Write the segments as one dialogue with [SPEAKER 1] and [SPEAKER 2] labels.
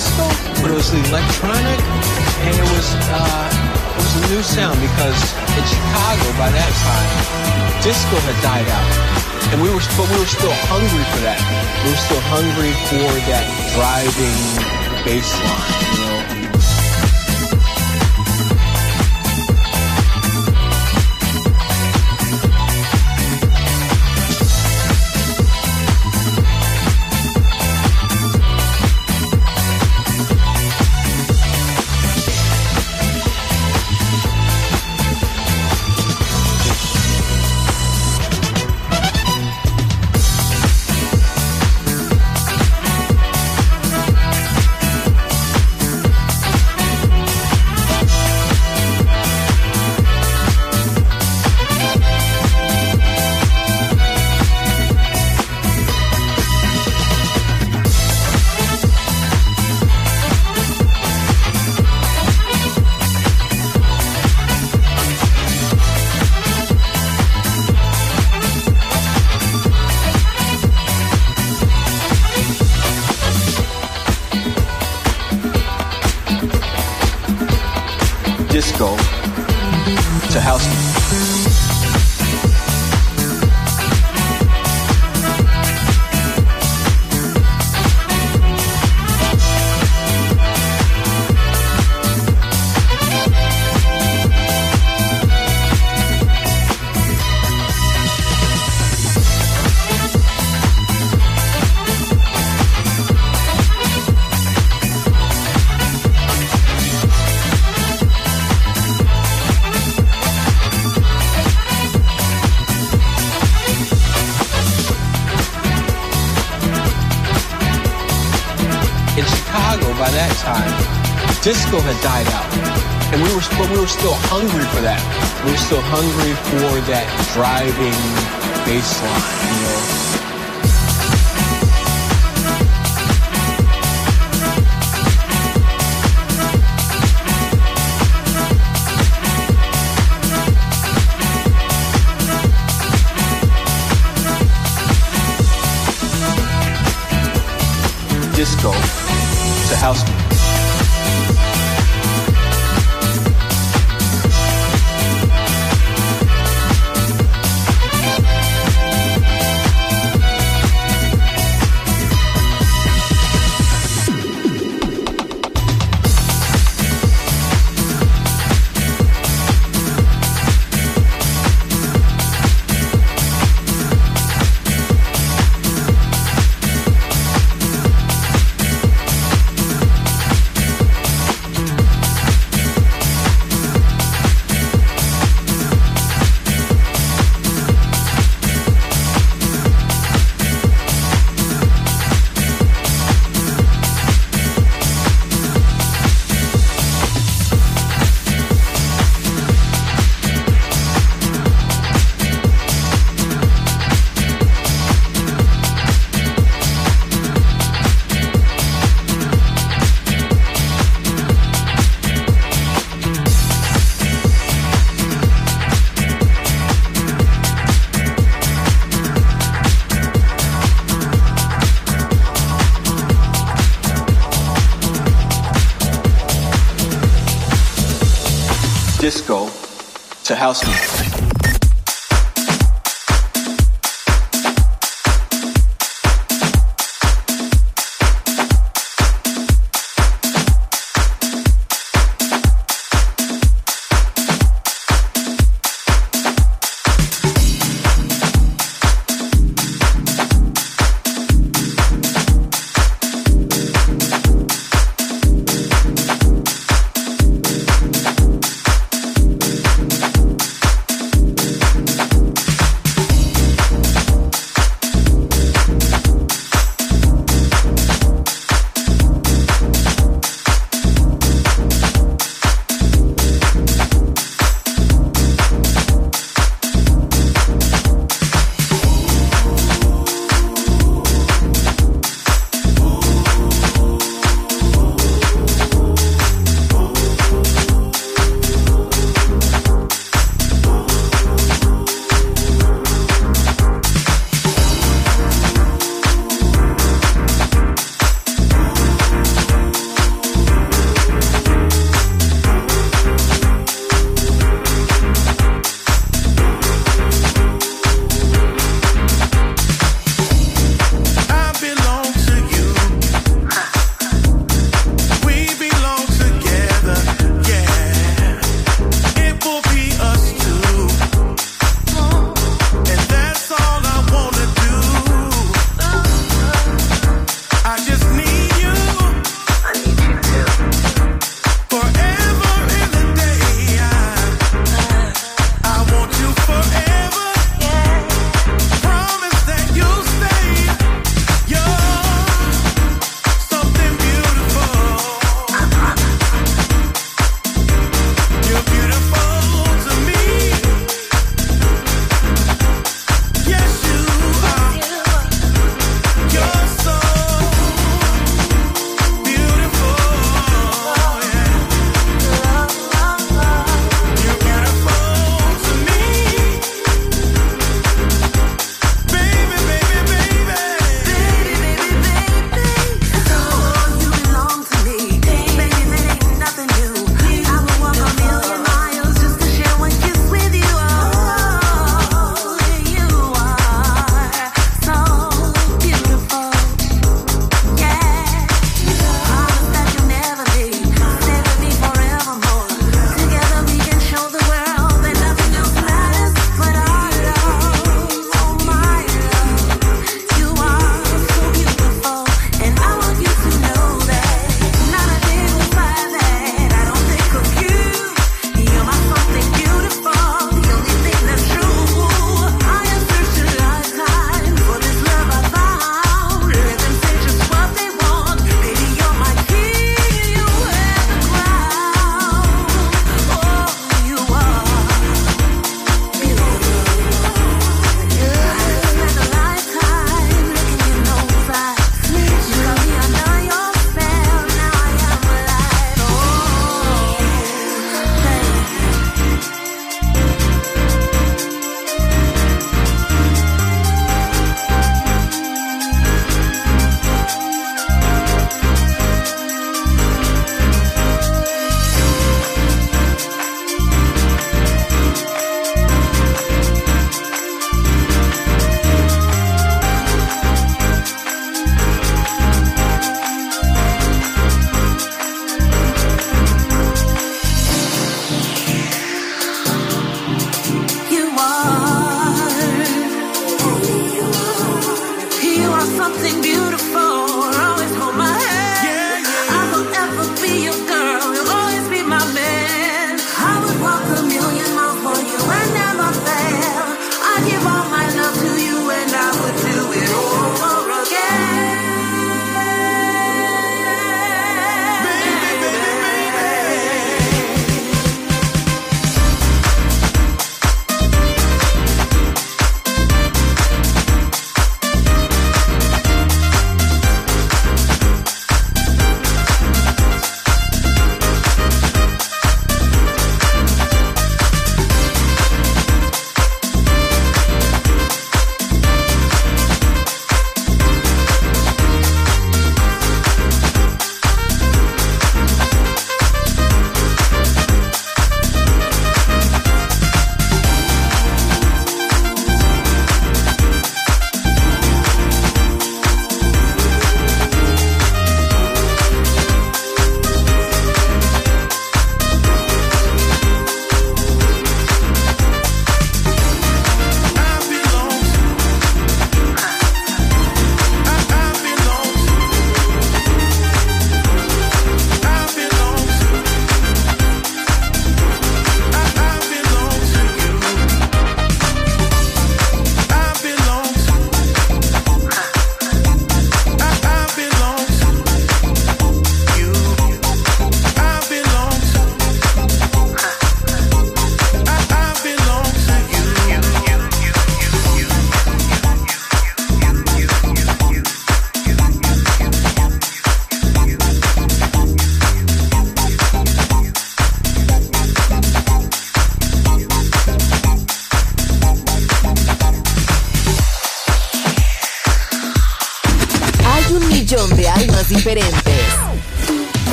[SPEAKER 1] Disco, but it was electronic, and it was uh, it was a new sound because in Chicago by that time, disco had died out, and we were but we were still hungry for that. We were still hungry for that driving bass line, you
[SPEAKER 2] know, by that time,
[SPEAKER 3] disco had died out. And we were, but we were still hungry for that. We were still hungry for that driving bass line, you know. House disco to house music.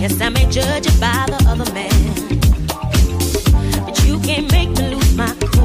[SPEAKER 4] Yes, I may judge it by
[SPEAKER 5] the other man, but you can't make me lose my cool.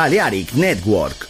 [SPEAKER 5] Balearic Network.